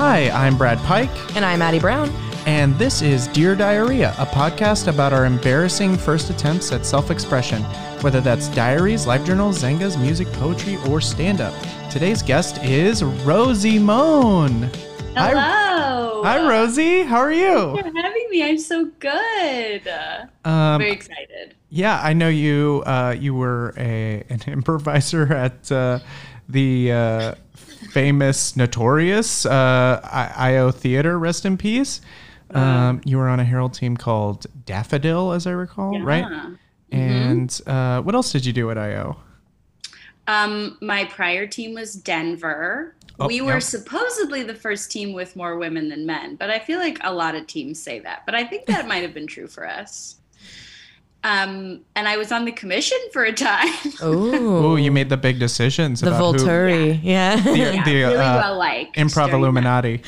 Hi, I'm Brad Pike, And I'm Addie Brown. and this is Dear Diarrhea, a podcast about our embarrassing first attempts at self expression, whether that's diaries, live journals, Xangas, music, poetry, or stand up. Today's guest is Rosie Moan. Hi- Hello. Hi, Rosie. How are you? Thanks for having me. I'm so good. Um, Very excited. yeah, I know you. Uh, you were a an improviser at uh, the uh, famous, notorious uh, I- IO Theater. Rest in peace. Um, you were on a Herald team called Daffodil, as I recall, right? Yeah. And uh, what else did you do at IO? Um, my prior team was Denver. Oh, we were yep. supposedly the first team with more women than men, but I feel like a lot of teams say that. But I think that might have been true for us. Um, and I was on the commission for a time. Oh, Oh, you made the big decisions the about who. Volturi. Yeah. The, yeah, the, really uh, well liked. Improv. Illuminati.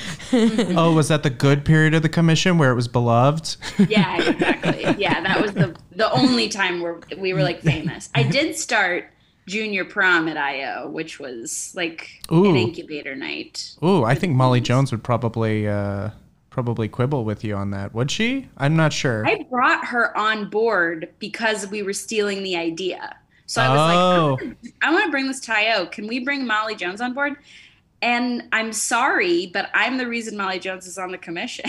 oh, was that the good period of the commission where it was beloved? Yeah, exactly. Yeah, that was the the only time where we were like famous. I did start junior prom at IO, which was like Ooh. an incubator night. Ooh, I think Molly Jones would probably uh, probably quibble with you on that. Would she? I'm not sure. I brought her on board because we were stealing the idea. So I was Oh. like, I want to bring this to IO. Can we bring Molly Jones on board? And I'm sorry, but I'm the reason Molly Jones is on the commission.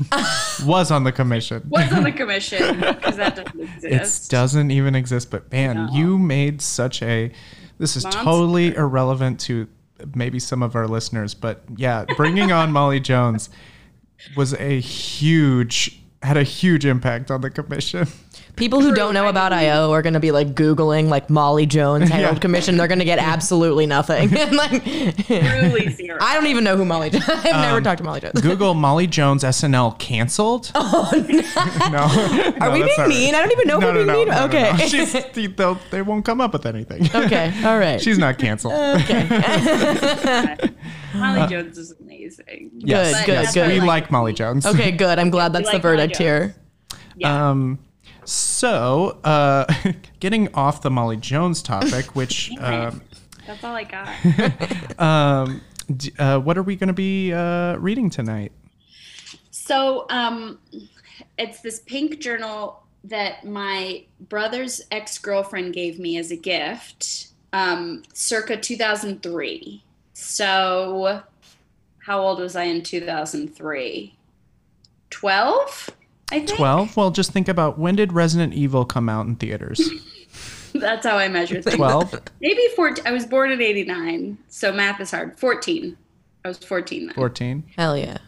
was on the commission. Was on the commission because that doesn't exist. It doesn't even exist. But man, No. you made such a. This is Monster. totally irrelevant to maybe some of our listeners, but yeah, bringing on Molly Jones was a huge had a huge impact on the commission. People who don't know about IO are going to be like Googling like Molly Jones Herald Yeah. Commission. They're going to get absolutely nothing. like, Truly zero. I don't even know who Molly Jones I've never Um, talked to Molly Jones. Google Molly Jones SNL canceled. Oh no! Are we being mean? I don't even know if we're being mean. okay. She's, they, they'll- they won't come up with anything. okay. All right. She's not canceled. Molly Jones is amazing. Yes, Good, good, good. We Like- like Molly Jones. okay, good. I'm glad that's the like verdict here. Yeah. Um, so, uh, getting off the Molly Jones topic, which, um, That's all I got. um, d- uh, what are we going to be uh, reading tonight? So, um, it's this pink journal that my brother's ex girlfriend gave me as a gift, um, circa 2003. So, how old was I in 2003? 12? I think. 12? Well, just think about when did Resident Evil come out in theaters? That's how I measure things. 12? Maybe 14. I was born in 89, so math is hard. 14. I was 14 then. 14? Hell yeah.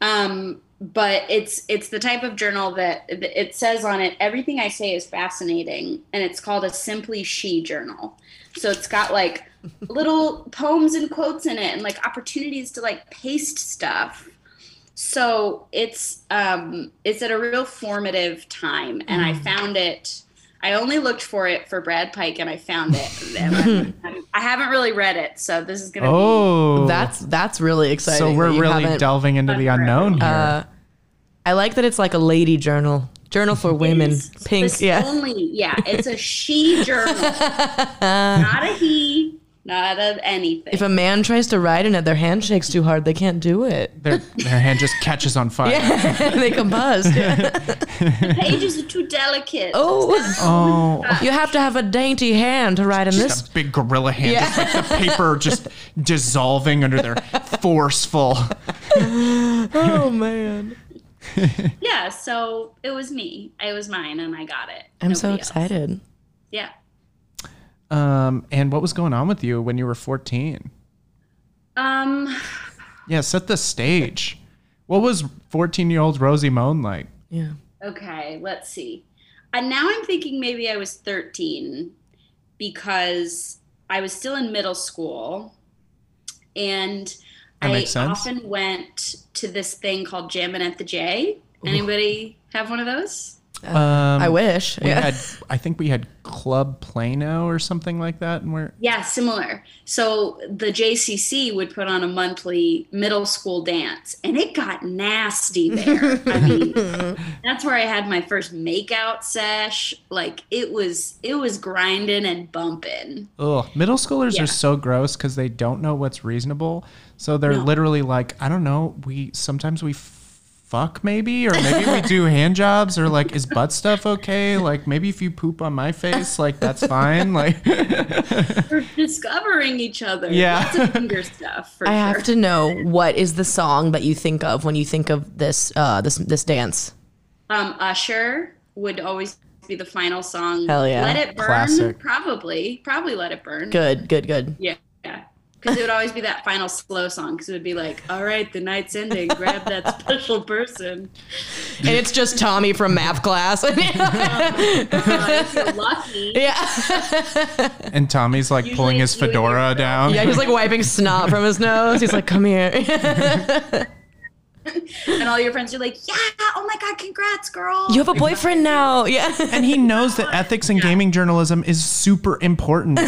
Um, but it's it's the type of journal that that it says on it everything I say is fascinating, and it's called a simply she journal. So it's got like little poems and quotes in it, and like opportunities to like paste stuff. So it's um it's at a real formative time, and I found it. I only looked for it for Brad Pike, and I found it. I'm- I haven't really read it, so this is gonna be Oh. That's that's really exciting. so we're really delving into the unknown here. Uh, I like that it's like a lady journal. Journal for women. It's Pink. Yeah. Only, yeah. It's a she journal, not a he, not of anything. If a man tries to write in it, their hand shakes too hard. They can't do it. their, their hand just catches on fire. they combust. Yeah. the pages are too delicate. Oh, Oh. you have to have a dainty hand to write in this. A big gorilla hand, just like the paper just dissolving under their forceful. Oh man, Yeah. So it was me. It was mine, and I got it. I'm so Nobody else. excited. Yeah. Um, and what was going on with you when you were 14? Um. Yeah, set the stage. What was 14 year old Rosie Moan like? Yeah. Okay. Let's see. And now I'm thinking maybe I was 13 because I was still in middle school, and I often went to this thing called Jammin' at the J. Anybody have one of those? Um, I wish. we Yeah. had, I think we had Club Plano or something like that, and we're Yeah, similar. So the JCC would put on a monthly middle school dance, and it got nasty there. I mean, that's where I had my first makeout sesh. Like it was, it was grinding and bumping. Ugh, middle schoolers Yeah. are so gross because they don't know what's reasonable. So they're No. literally like, I don't know. We sometimes we fuck maybe, or maybe we do hand jobs, or like, is butt stuff okay? Like maybe if you poop on my face, like that's fine. Like, We're discovering each other. Yeah. lots of finger stuff. For I sure. have to know what is the song that you think of when you think of this uh, this this dance. Um, Usher would always be the final song. Hell yeah. Let it burn. Classic. Probably, probably let it burn. Good, good, good. Yeah. Because it would always be that final slow song. Because it would be like, all right, the night's ending. Grab that special person. And it's just Tommy from math class. Uh, if you're lucky. yeah, and Tommy's like Usually pulling his you and your fedora down. yeah. He's like wiping snot from his nose. He's like, "Come here." And all your friends are like, yeah, oh my God, congrats, girl. you have a boyfriend now. Yeah. and he knows that ethics in gaming journalism is super important.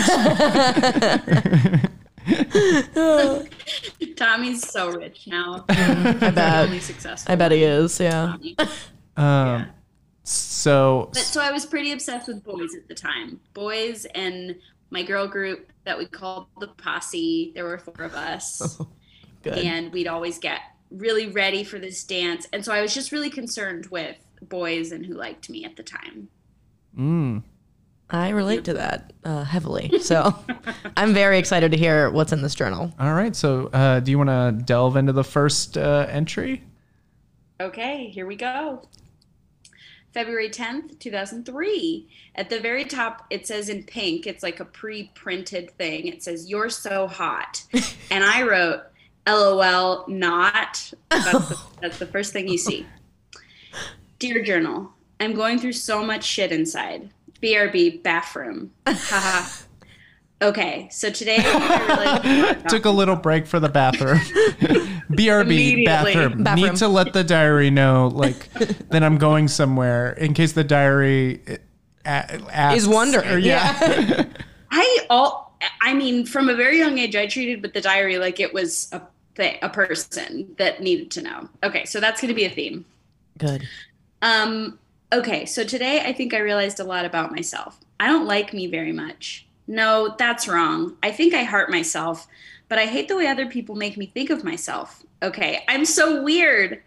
Tommy's so rich now. I bet. Really successful. I bet he is. Yeah. Um, so But so I was pretty obsessed with boys at the time. Boys and my girl group that we called the posse. There were four of us. Good. and we'd always get really ready for this dance. And so I was just really concerned with boys and who liked me at the time. mm, I relate to that uh, heavily. So I'm very excited to hear what's in this journal. all right. So uh, do you want to delve into the first uh, entry? Okay, here we go. February 10th, 2003. At the very top, it says in pink, it's like a pre printed thing. It says, You're so hot. and I wrote, LOL, not. That's the, that's the first thing you see. Dear Journal, I'm going through so much shit inside. BRB, bathroom. Haha. okay, so today I. Took a little break for the bathroom. BRB bathroom. Bathroom. Need to let the diary know like that I'm going somewhere in case the diary uh, a- asks, Is wondering. or- yeah. I all I mean, from a very young age, I treated with the diary like it was a thing, a person that needed to know. Okay, so that's going to be a theme. Good. Um, okay, so today I think I realized a lot about myself. I don't like me very much. No, that's wrong. I think I hurt myself, but I hate the way other people make me think of myself. Okay, I'm so weird.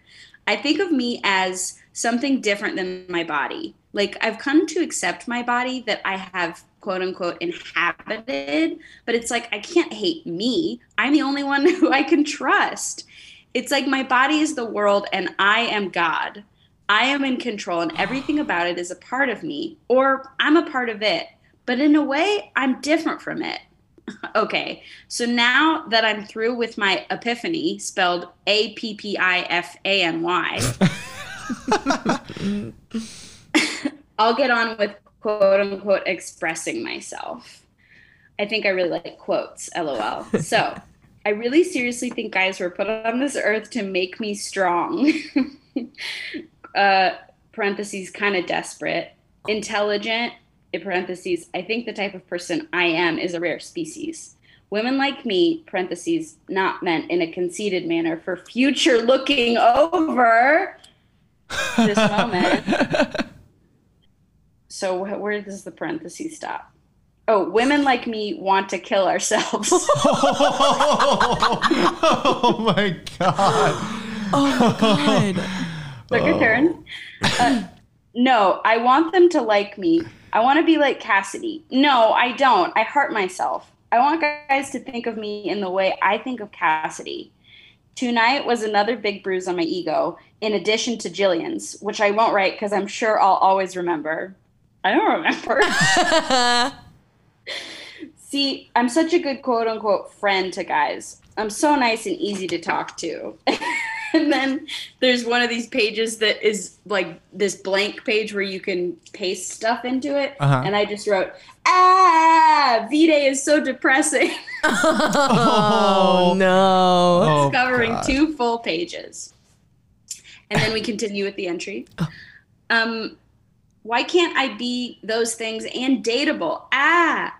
I think of me as something different than my body. Like I've come to accept my body that I have quote unquote inhabited, but it's like I can't hate me. I'm the only one who I can trust. It's like my body is the world and I am God. I am in control and everything about it is a part of me, or I'm a part of it. But in a way, I'm different from it. okay, so now that I'm through with my epiphany, spelled A P P I F A N Y, I'll get on with quote unquote expressing myself. I think I really like quotes, lol. So I really seriously think guys were put on this earth to make me strong. Uh, parentheses, kind of desperate, intelligent, in parentheses, I think the type of person I am is a rare species. Women like me, parentheses, not meant in a conceited manner for future looking over this moment. So wh- where does the parentheses stop? Oh, women like me want to kill ourselves. oh my god. Oh my God. Took a turn. Uh, no, I want them to like me. I want to be like Cassidy. No, I don't. I hurt myself. I want guys to think of me in the way I think of Cassidy. Tonight was another big bruise on my ego, in addition to Jillian's, which I won't write because I'm sure I'll always remember. I don't remember. See, I'm such a good quote unquote friend to guys. I'm so nice and easy to talk to. and then there's one of these pages that is like this blank page where you can paste stuff into it. Uh-huh. And I just wrote, ah, V Day is so depressing. Oh no. Oh, covering God. two full pages. And then we continue with the entry. Um, Why can't I be those things and dateable? Ah.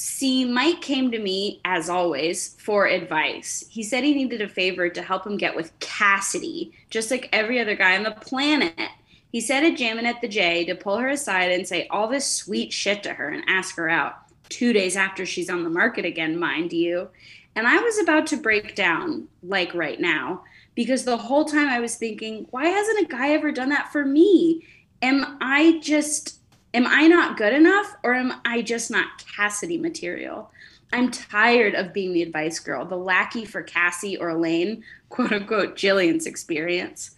See, Mike came to me, as always, for advice. He said he needed a favor to help him get with Cassidy, just like every other guy on the planet. He said at Jammin' at the J to pull her aside and say all this sweet shit to her and ask her out. Two days after she's on the market again, mind you. And I was about to break down, like right now, because the whole time I was thinking, why hasn't a guy ever done that for me? Am I just, am I not good enough or am I just not Cassidy material? I'm tired of being the advice girl, the lackey for Cassie or Elaine, quote unquote, Jillian's experience.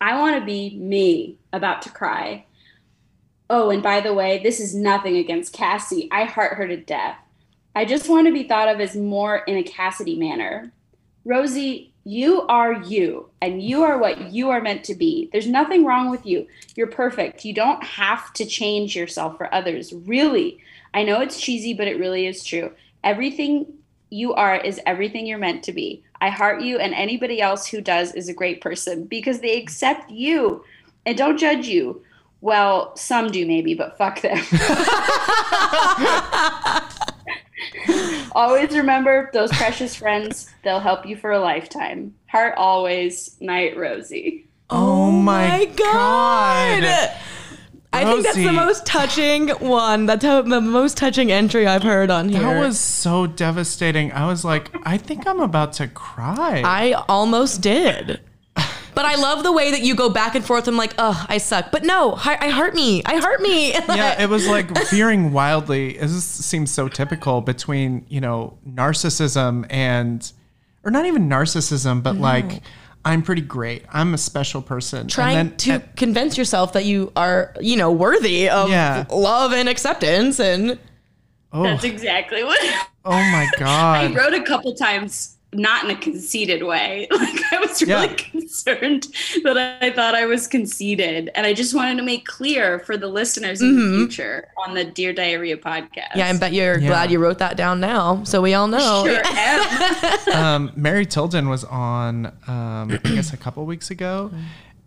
I want to be me, about to cry. Oh, and by the way, this is nothing against Cassie. I heart her to death. I just want to be thought of as more in a Cassidy manner. Rosie, you are you, and you are what you are meant to be. There's nothing wrong with you. You're perfect. You don't have to change yourself for others. Really. I know it's cheesy, but it really is true. Everything you are is everything you're meant to be. I heart you, and anybody else who does is a great person because they accept you and don't judge you. Well, some do maybe, but fuck them. always remember those precious friends. They'll help you for a lifetime. Heart always, night Rosie. Oh, my God. I think that's the most touching one. That's how, the most touching entry I've heard on here. That was so devastating. I was like, I think I'm about to cry. I almost did. But I love the way that you go back and forth. I'm like, oh, I suck. But no, I, I heart me. I hurt me. yeah, it was like veering wildly. This seems so typical between, you know, narcissism and, or not even narcissism, but like, I'm pretty great. I'm a special person. Trying and then to at- convince yourself that you are, you know, worthy of Yeah. love and acceptance. And oh, That's exactly what oh my god! I wrote a couple times, not in a conceited way. Like I was really Yeah. concerned that I thought I was conceited, and I just wanted to make clear for the listeners in the future on the Dear Diarrhea podcast. Mm-hmm. yeah, I bet you're Yeah. glad you wrote that down now. So we all know. Sure am. um, Mary Tilden was on, um, I guess, a couple weeks ago,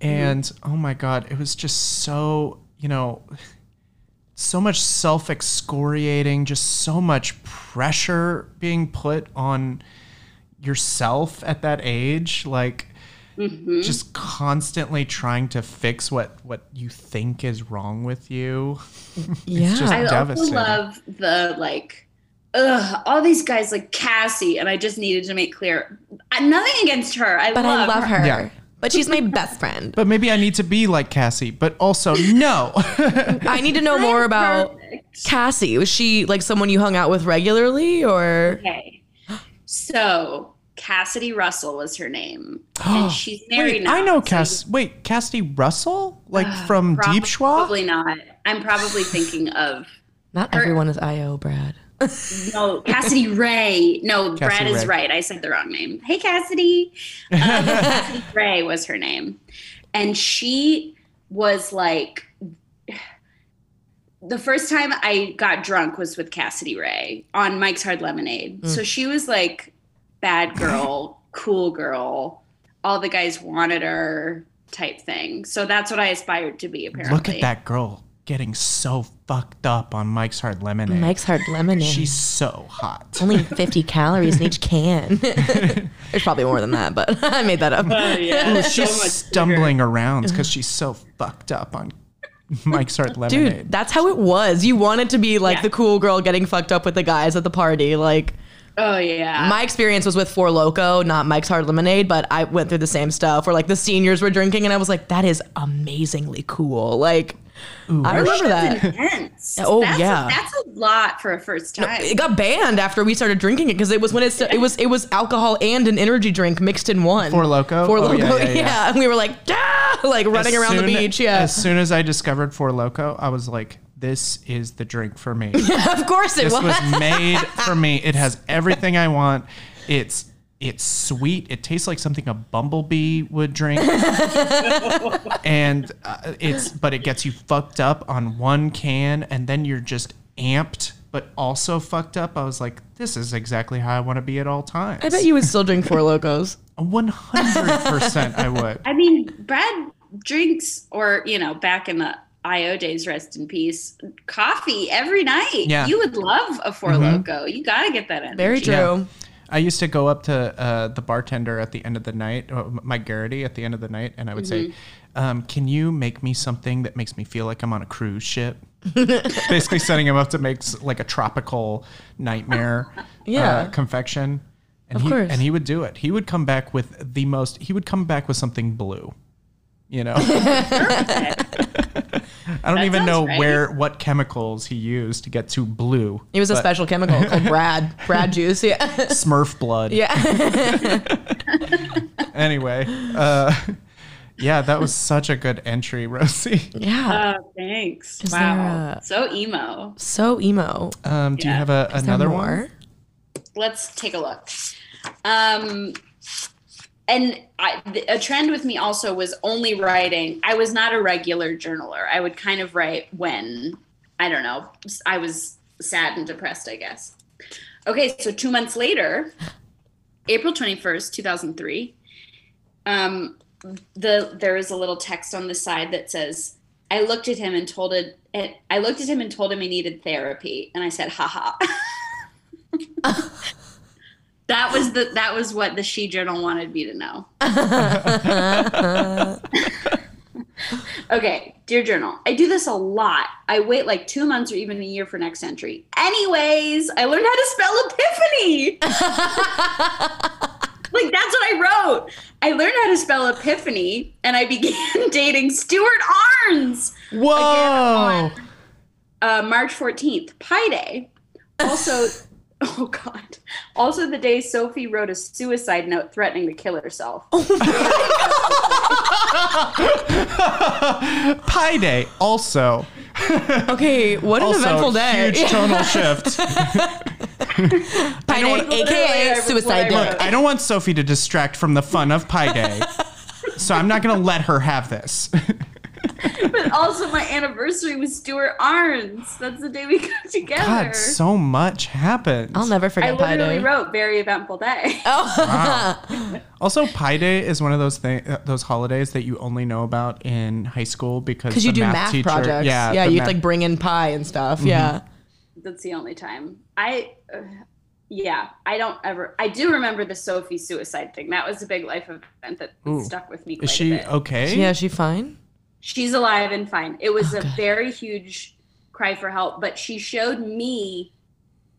and oh my god, it was just so you know, so much self excoriating, just so much pressure being put on yourself at that age, like. Mm-hmm. Just constantly trying to fix what what you think is wrong with you. Yeah. just- I also love the like, ugh, all these guys like Cassie, and I just needed to make clear, I, nothing against her. I but love I love her. Yeah. But she's my best friend. But maybe I need to be like Cassie, but also no. I need to know more about Cassie. Was she like someone you hung out with regularly or Okay. So Cassidy Russell was her name. and she's married Wait, now. I know so Cass. Wait, Cassidy Russell, like from Deep Schwa. Probably not. I'm probably thinking of not everyone is IO, Brad. no Cassidy Ray. No, Brad Cassidy is Ray. right. I said the wrong name. Hey Cassidy. Um, Cassidy Ray was her name, and she was like. The first time I got drunk was with Cassidy Ray on Mike's Hard Lemonade. Mm. So she was like bad girl, cool girl. All the guys wanted her type thing. So that's what I aspired to be apparently. Look at that girl getting so fucked up on Mike's Hard Lemonade. Mike's Hard Lemonade. She's so hot. only 50 calories in each can. There's probably more than that, but I made that up. Oh, yeah. Ooh, she's stumbling around because she's so fucked up on Mike's Hard Lemonade. Dude, that's how it was. You wanted to be like Yeah. the cool girl getting fucked up with the guys at the party. Like Oh yeah. my experience was with Four Loko, not Mike's Hard Lemonade, but I went through the same stuff where like the seniors were drinking and I was like, that is amazingly cool. Like I remember that. intense. Oh, that's yeah. A, that's a lot for a first time. It got banned after we started drinking it because it was when it's it was it was alcohol and an energy drink mixed in one. Four Loko? Four Oh, Loko, yeah, yeah, yeah, yeah. And we were like, ah, like running As around the beach. Yeah, As soon as I discovered Four Loko, I was like, this is the drink for me. of course it this was. was made for me. It has everything I want. It's it's sweet. It tastes like something a bumblebee would drink. and uh, it's but it gets you fucked up on one can and then you're just amped but also fucked up. I was like, this is exactly how I want to be at all times. I bet you would still drink Four Lokos. 100% I would. I mean, Brad drinks, or you know, back in the IO days, rest in peace. Coffee every night. Yeah. You would love a 4 Mhm. Loko. You got to get that energy. Very true. Yeah. I used to go up to uh, the bartender at the end of the night, uh, Mike Garrity at the end of the night, and I would say, um, "Can you make me something that makes me feel like I'm on a cruise ship?" Basically, setting him up to make like a tropical nightmare Yeah. uh, confection. And Of he, course. And he would do it. He would come back with the most. He would come back with something blue. You know, I don't even know right. where what chemicals he used to get to blue. It was a special chemical called Brad. Brad juice. Yeah. Smurf blood. yeah. anyway, uh, yeah, that was such a good entry, Rosie. Yeah. Oh, thanks. Is wow. a- So emo. So emo. Um, do you have a, another one? let's take a look. Um, and I, a trend with me also was only writing. I was not a regular journaler. I would kind of write when I don't know. I was sad and depressed. I guess. Okay, so two months later, April twenty first, two thousand three. Um, the there is a little text on the side that says, "I looked at him and told it. I looked at him and told him he needed therapy, and I said, haha." that was the that was what the she journal wanted me to know. okay, dear journal, I do this a lot. I wait like two months or even a year for next entry. Anyways, I learned how to spell epiphany. like that's what I wrote. I learned how to spell epiphany, and I began dating Stuart Arns Whoa! on uh, March 14th, Pi Day. Also, oh God. Also, the day Sophie wrote a suicide note threatening to kill herself. Pi Day also. Okay, what an also eventful day. huge tonal shift. Pi Day, what- aka suicide look. Look, I don't want Sophie to distract from the fun of Pi Day, so I'm not going to let her have this. but also, my anniversary was Stuart Arns. That's the day we got together. God, so much happened. I'll never forget. I forget Pi literally Day. wrote very eventful day. Oh, Also, Pi Day is one of those thing, uh, those holidays that you only know about in high school because because you the do math, math teacher, projects. Yeah, yeah, the you math- have like bring in pie and stuff. Yeah. That's the only time. I, uh, yeah, I don't ever. I do remember the Sophie suicide thing. That was a big life event that Ooh. stuck with me. Quite Is a she bit. okay? Yeah, is she fine? She's alive and fine. It was Oh, a good. very huge cry for help, but she showed me,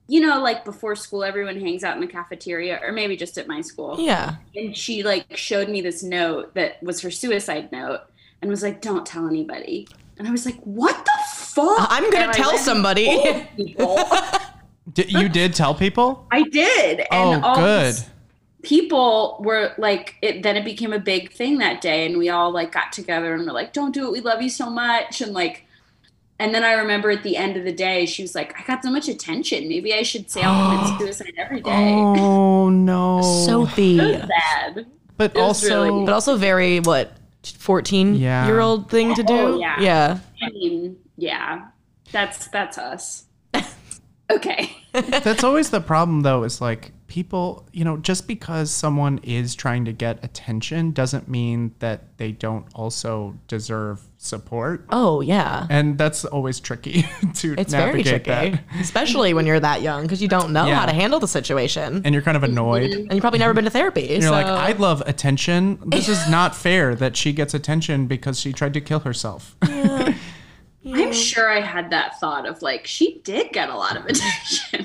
you know, like before school, everyone hangs out in the cafeteria, or maybe just at my school. Yeah. And she like showed me this note that was her suicide note and was like, "Don't tell anybody." And I was like, "What the fuck?" I'm gonna tell went somebody. people. D- you did tell people? I did. And Oh, all good. these people were like it then it became a big thing that day and we all like got together and were like, Don't do it, we love you so much and like and then I remember at the end of the day, she was like, I got so much attention. Maybe I should say I'll commit suicide every day. Oh no, Sophie. It was sad. But was also, really- But also very what 14 Yeah. year old thing to do. Oh, yeah. yeah. I mean, yeah. That's that's us. Okay. that's always the problem, though. Is like people, you know, just because someone is trying to get attention doesn't mean that they don't also deserve support. Oh yeah. And that's always tricky to It's very tricky, that. especially when you're that young because you don't know Yeah. how to handle the situation, And you're kind of annoyed. and you've probably never been to therapy. You're so. like, I love attention. This is not fair that she gets attention because she tried to kill herself. Yeah, I'm sure I had that thought of like she did get a lot of attention.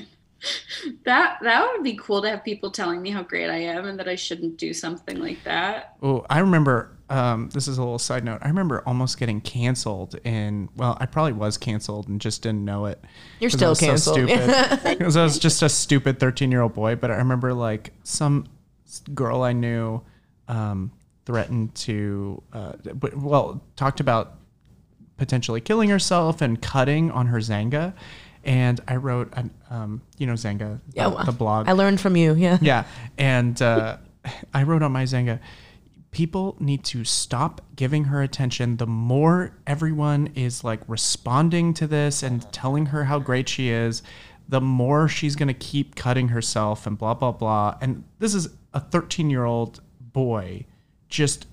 that that would be cool to have people telling me how great I am and that I shouldn't do something like that. Oh, I remember. Um, this is a little side note. I remember almost getting canceled and Well, I probably was canceled and just didn't know it. You're 'Cause I still was so canceled. stupid. Because I was just a stupid 13 year old boy. But I remember like some girl I knew um, threatened to, uh, well, talked about potentially killing herself and cutting on her Xanga. And I wrote, an, um, you know, Xanga, the, Yeah, well, the blog. I learned from you. Yeah. Yeah. And uh, I wrote on my Xanga, people need to stop giving her attention. The more everyone is like responding to this and telling her how great she is, the more she's going to keep cutting herself and blah, blah, blah. And this is a 13 year old boy just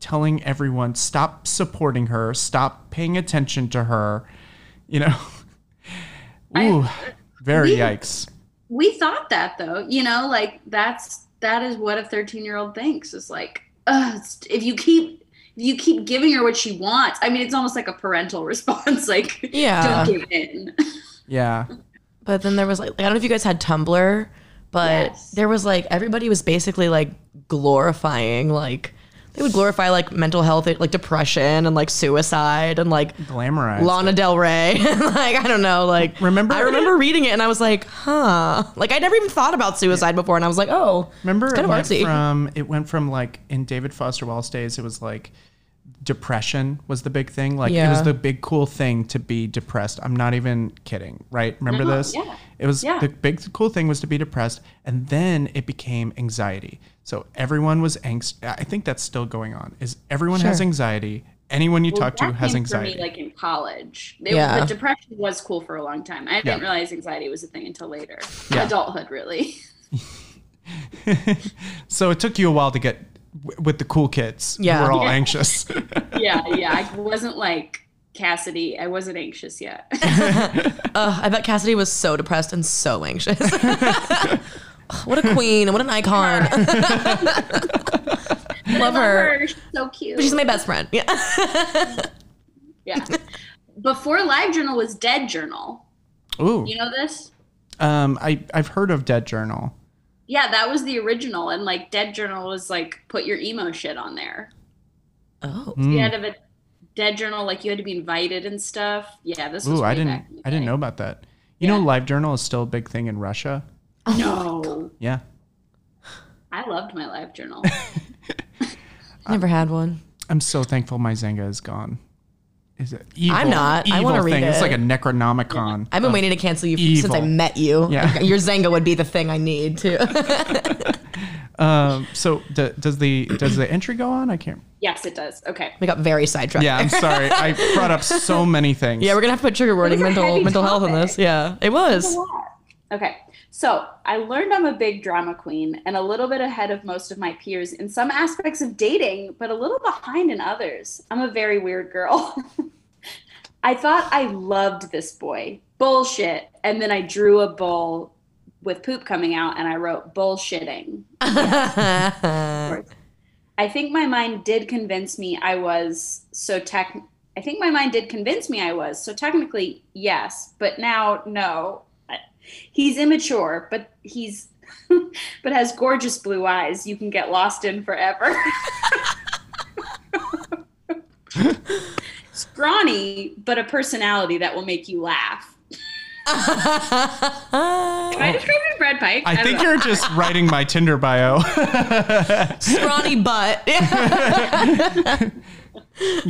telling everyone stop supporting her, stop paying attention to her. You know, ooh, very we- yikes. we thought that though you know like that's that is what a 13 year old thinks It's like Ugh, it's- if you keep if you keep giving her what she wants i mean it's almost like a parental response like Yeah. don't give in Yeah, But then there was like I don't know if you guys had Tumblr, but Yes. there was like everybody was basically like glorifying like they would glorify like mental health, like depression and like suicide and like glamorized. Lana Del Rey. like I don't know, like Remember- I remember reading it and I was like, huh. Like I never even thought about suicide before, and I was like, oh, Remember, it's it of went artsy. from it went from like in David Foster Wallace days, it was like depression was the big thing. Like it was the big cool thing to be depressed. I'm not even kidding, right? Remember No, this? yeah. It was Yeah. the big cool thing was to be depressed, and then it became anxiety. So everyone was angst. I think that's still going on. Is everyone has anxiety? Anyone you Well, talk to has anxiety. me like in college They- Yeah. the depression was cool for a long time i didn't Yeah. realize anxiety was a thing until later Yeah. adulthood really so it took you a while to get w- with the cool kids Yeah. who were all Yeah. anxious. yeah yeah i wasn't like cassidy i wasn't anxious yet Ugh, I bet Cassidy was so depressed and so anxious. what a queen! What an icon! Love her. She's so cute She's my best friend. Yeah. Yeah. Before LiveJournal was Dead Journal. Ooh, You know this? um, I I've heard of Dead Journal. Yeah, that was the original. And like Dead Journal was like put your emo shit on there. Oh. Mm. You had to a Dead Journal, like you had to be invited and stuff. Yeah, this was Ooh, I didn't back I didn't know about that. You know, Yeah. LiveJournal is still a big thing in Russia. No. Yeah. I loved my live journal. Never had one. I'm so thankful my Xanga is gone. Is it evil? I'm not. I wanna read thing. It's like a Necronomicon. I've been waiting to cancel you since I met you. Yeah. Your Xanga would be the thing I need too. Um, so d- does the does the entry go on? I can't. yes, it does. Okay. we got very sidetracked. Yeah, I'm sorry. I brought up so many things. Yeah, we're gonna have to put trigger warning was a mental heavy mental health in this. Yeah, it was. Okay, so I learned I'm a big drama queen and a little bit ahead of most of my peers in some aspects of dating, but a little behind in others. I'm a very weird girl. I thought I loved this boy. Bullshit. And then I drew a bull with poop coming out and I wrote bullshitting. I think my mind did convince me I was so tech. I think my mind did convince me I was. So technically, yes, but now no. He's immature, but he's but has gorgeous blue eyes you can get lost in forever. Scrawny, but a personality that will make you laugh. Am I describing Brad Pike? I don't think know. you're just writing my Tinder bio. Scrawny butt.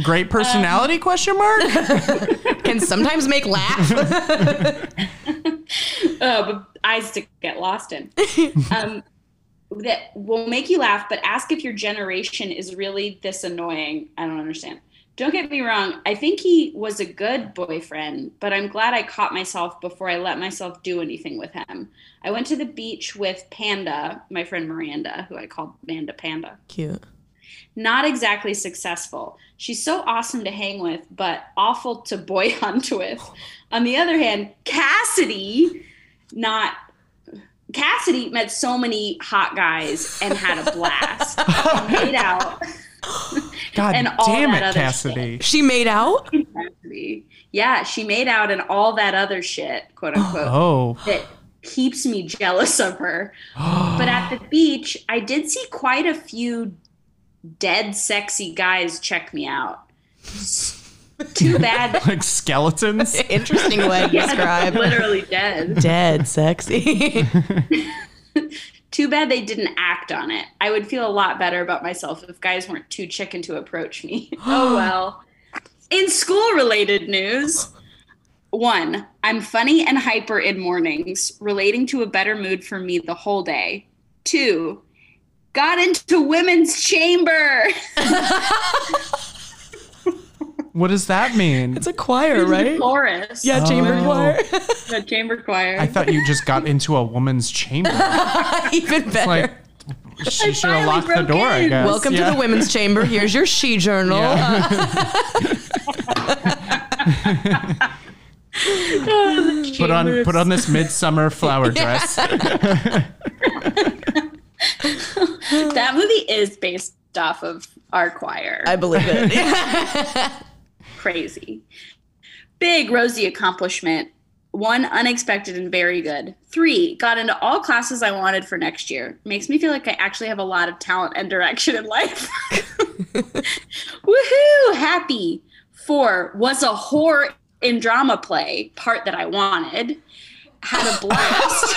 Great personality? Um, question mark. Can sometimes make laugh. Uh, but eyes to get lost in. um, that will make you laugh, but ask if your generation is really this annoying. I don't understand. Don't get me wrong. I think he was a good boyfriend, but I'm glad I caught myself before I let myself do anything with him. I went to the beach with Panda, my friend Miranda, who I called Manda Panda Cute. not exactly successful. She's so awesome to hang with, but awful to boy hunt with. On the other hand, Cassidy, not Cassidy met so many hot guys and had a blast. made out. God And all damn that it, other Cassidy. She made out. Cassidy. Yeah, she made out and all that other shit, quote unquote. Oh, that keeps me jealous of her. but at the beach, I did see quite a few dead sexy guys check me out. Too bad. like skeletons. Interesting way to Yeah, describe. literally dead. Dead sexy. Too bad they didn't act on it. I would feel a lot better about myself if guys weren't too chicken to approach me. oh well. In school related news, one, I'm funny and hyper in mornings, relating to a better mood for me the whole day. Two, got into women's chamber. What does that mean? it's a choir, right? Chorus. Yeah, chamber Oh. choir. The chamber choir. I thought you just got into a woman's chamber. Even better. like, she should have finally locked the broke door. I in. guess. Welcome Yeah. to the women's chamber. Here's your she journal. Yeah. Oh, put on put on this midsummer flower dress. That movie is based off of our choir. I believe it. Crazy. Big Rosie accomplishment. One, unexpected and very good. Three, got into all classes I wanted for next year. Makes me feel like I actually have a lot of talent and direction in life. Woohoo! Happy. Four, was a whore in drama play, part that I wanted. Had a blast.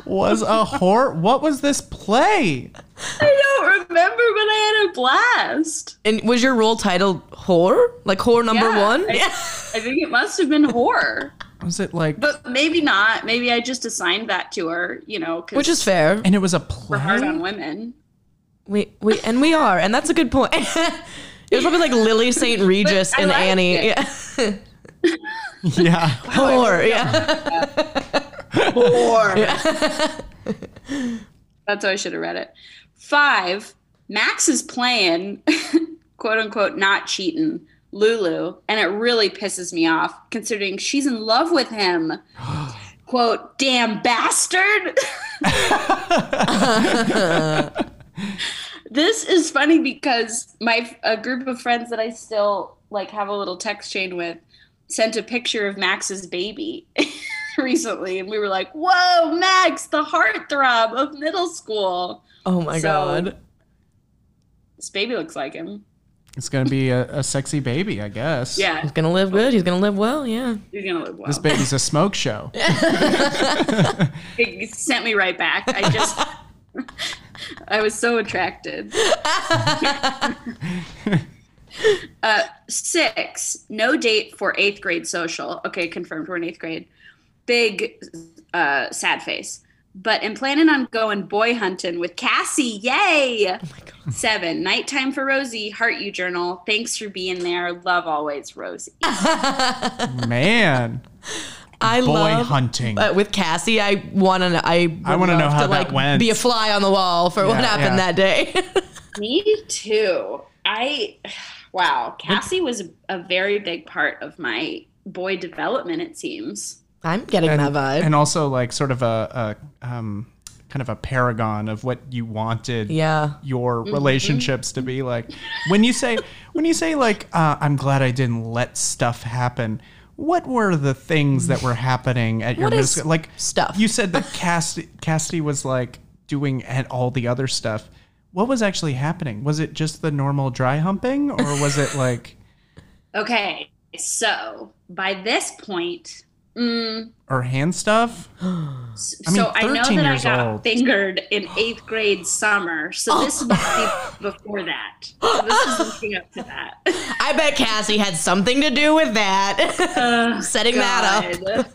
was a whore. What was this play? I don't remember, but I had a blast. and was your role titled whore? Like whore number Yeah, one? I, I think it must have been horror. Was it like? But maybe not. Maybe I just assigned that to her, you know, because Which is fair. And it was a we're hard on women. We we and we are, and that's a good point. it was probably like Lily St. Regis and liked Annie. it. Yeah. Yeah. Whore, yeah. Poor. That's how I should have read it. Five, Max is playing, quote unquote, not cheating, Lulu, and it really pisses me off considering she's in love with him. quote, damn bastard. this is funny because my a group of friends that I still like have a little text chain with sent a picture of Max's baby recently, and we were like, "Whoa, Max, the heartthrob of middle school." Oh my So- god. This baby looks like him. It's gonna be a, a sexy baby, I guess. Yeah, He's gonna live good. He's gonna live well. Yeah. he's gonna live well. This baby's a smoke show. it sent me right back. I just, I was so attracted. uh, six, no date for eighth grade social. Okay, confirmed. We're in eighth grade. Big, uh, sad face. But am planning on going boy hunting with Cassie. Yay! Seven, nighttime for Rosie. Heart you journal. Thanks for being there. Love always, Rosie. Man, I boy love hunting. uh, with Cassie. I want to. I I wanna know how to, that like, went. Be a fly on the wall for what happened yeah. that day. Me too. I wow, Cassie was a very big part of my boy development. It seems. I'm getting and, that vibe. and also like sort of a, a um, kind of a paragon of what you wanted yeah. your relationships to be like. When you say when you say like uh, I'm glad I didn't let stuff happen. What were the things that were happening at your What middle is school? Like stuff? You said that Cassidy, Cassidy was like doing at all the other stuff. What was actually happening? Was it just the normal dry humping, or was it like Okay, so by this point, mm, or hand stuff? s- I mean, so I know that I years got old. fingered in eighth grade summer. So this must be before that. So this is leading up to that. I bet Cassie had something to do with that. Uh, Setting that up.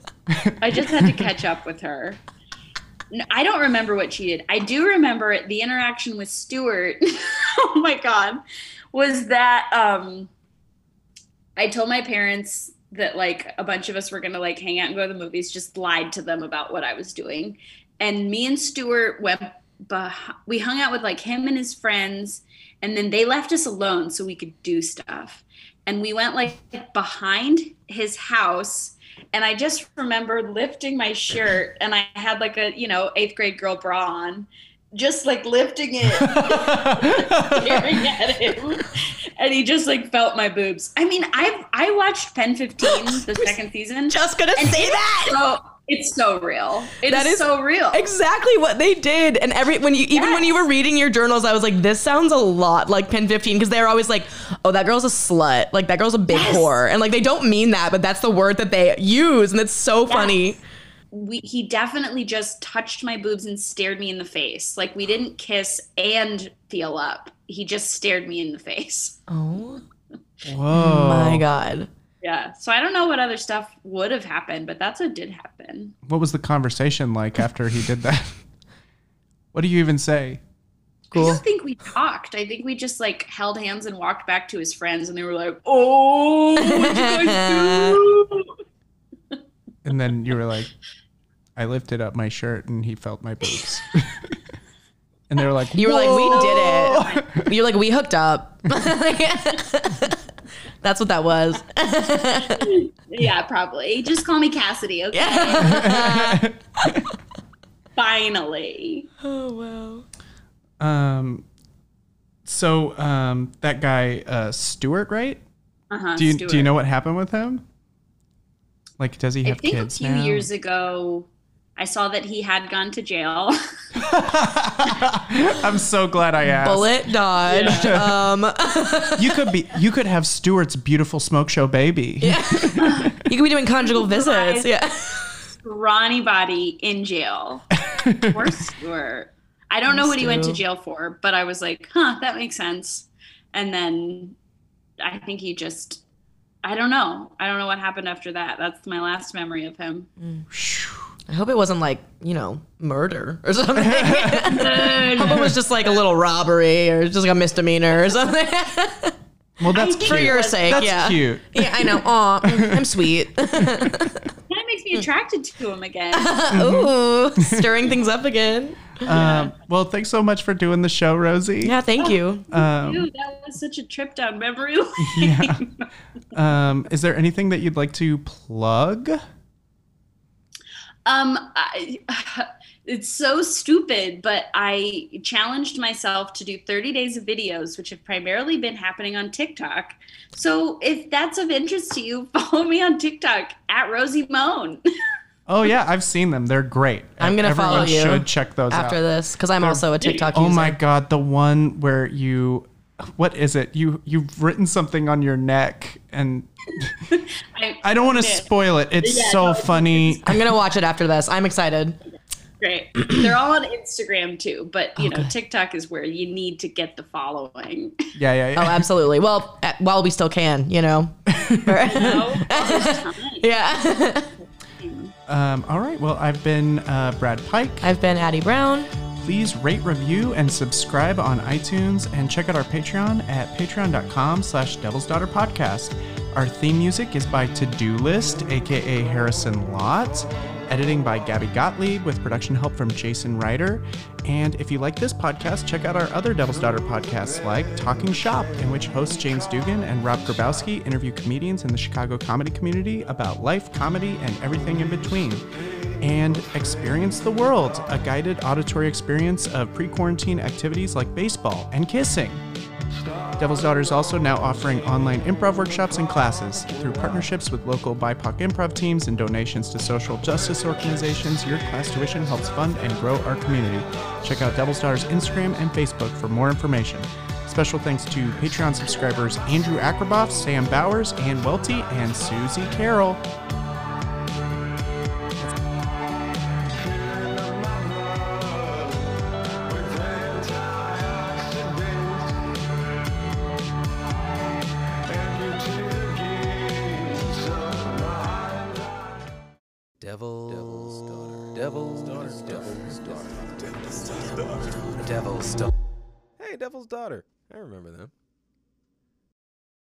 I just had to catch up with her. I don't remember what she did. I do remember the interaction with Stuart. oh my god, was that um I told my parents that like a bunch of us were gonna like hang out and go to the movies. Just lied to them about what I was doing, and me and Stuart went. Beh- we hung out with like him and his friends, and then they left us alone so we could do stuff. And we went like behind his house and I just remember lifting my shirt and I had like a, you know, eighth grade girl bra on, just like lifting it, staring at him. And he just like felt my boobs. I mean, I've I watched Pen 15, the second season. Just gonna say that. So it's so real. It That is is so real. Exactly what they did, and every when you even when you were reading your journals, I was like, "This sounds a lot like Pen 15," because they're always like, "Oh, that girl's a slut," like that girl's a big Yes. whore, and like they don't mean that, but that's the word that they use, and it's so funny. we, he definitely just touched my boobs and stared me in the face. Like we didn't kiss and feel up. He just stared me in the face. Oh Whoa! my god. Yeah. So I don't know what other stuff would have happened, but that's what did happen. What was the conversation like after he did that? What do you even say? I don't think we talked. I think we just like held hands and walked back to his friends, and they were like, "Oh, what you guys do?" And then you were like, I lifted up my shirt and he felt my boobs. And they were like, You were like, we did it. You're like, we hooked up. That's what that was. Yeah, probably. Just call me Cassidy, okay? Yeah. Finally. oh wow. Um, so um, that guy uh, Stewart, right? Uh-huh. Do you Stuart. do you know what happened with him? Like, does he have I have think kids a few now? years ago, I saw that he had gone to jail. I'm so glad I asked. Bullet dodged. Um, You could be. You could have Stewart's beautiful smoke show baby. Yeah. you could be doing conjugal visits. Yeah. Ronnie Body in jail. Poor Stuart. I don't know what he went to jail for, but I was like, huh, that makes sense. And then I think he just, I don't know. I don't know what happened after that. That's my last memory of him. I hope it wasn't like you know murder or something. I hope it was just like a little robbery or just like a misdemeanor or something. Well, that's cute. For your sake, That's yeah. cute. Yeah, I know. Aw, I'm sweet. That makes me attracted to him again. Ooh, stirring things up again. Um, well, thanks so much for doing the show, Rosie. Yeah, thank you. Um, Dude, that was such a trip down memory lane. yeah. Um, is there anything that you'd like to plug? Um, I, it's so stupid, but I challenged myself to do 30 days of videos, which have primarily been happening on TikTok. So if that's of interest to you, follow me on TikTok at Rosie Moan. Oh yeah, I've seen them. They're great. I'm gonna Everyone follow you should check those After out. this, because I'm also a TikTok Oh user. my god, the one where you what is it? You you've written something on your neck and I, I don't want to spoil it. It's Yeah, so no, it's- funny. I'm gonna watch it after this. I'm excited. great. They're all on Instagram too, but you know, TikTok is where you need to get the following. Yeah, yeah, yeah. Oh, absolutely. Well, at, while we still can, you know. No, yeah. Um, all right. Well, I've been uh, Brad Pike. I've been Addie Brown. Please rate, review, and subscribe on iTunes, and check out our Patreon at patreon.com slash Devil's Daughter Podcast. Our theme music is by To Do List, aka Harrison Lott. Editing by Gabby Gottlieb with production help from Jason Ryder. And if you like this podcast, check out our other Devil's Daughter podcasts like Talking Shop, in which hosts James Dugan and Rob Grabowski interview comedians in the Chicago comedy community about life, comedy, and everything in between and Experience the World, a guided auditory experience of pre quarantine activities like baseball and kissing. Devil's Daughter is also now offering online improv workshops and classes. Through partnerships with local BIPOC improv teams and donations to social justice organizations, your class tuition helps fund and grow our community. Check out Devil's Daughter's Instagram and Facebook for more information. Special thanks to Patreon subscribers Andrew Akraboff, Sam Bowers, Ann Welty, and Susie Carroll.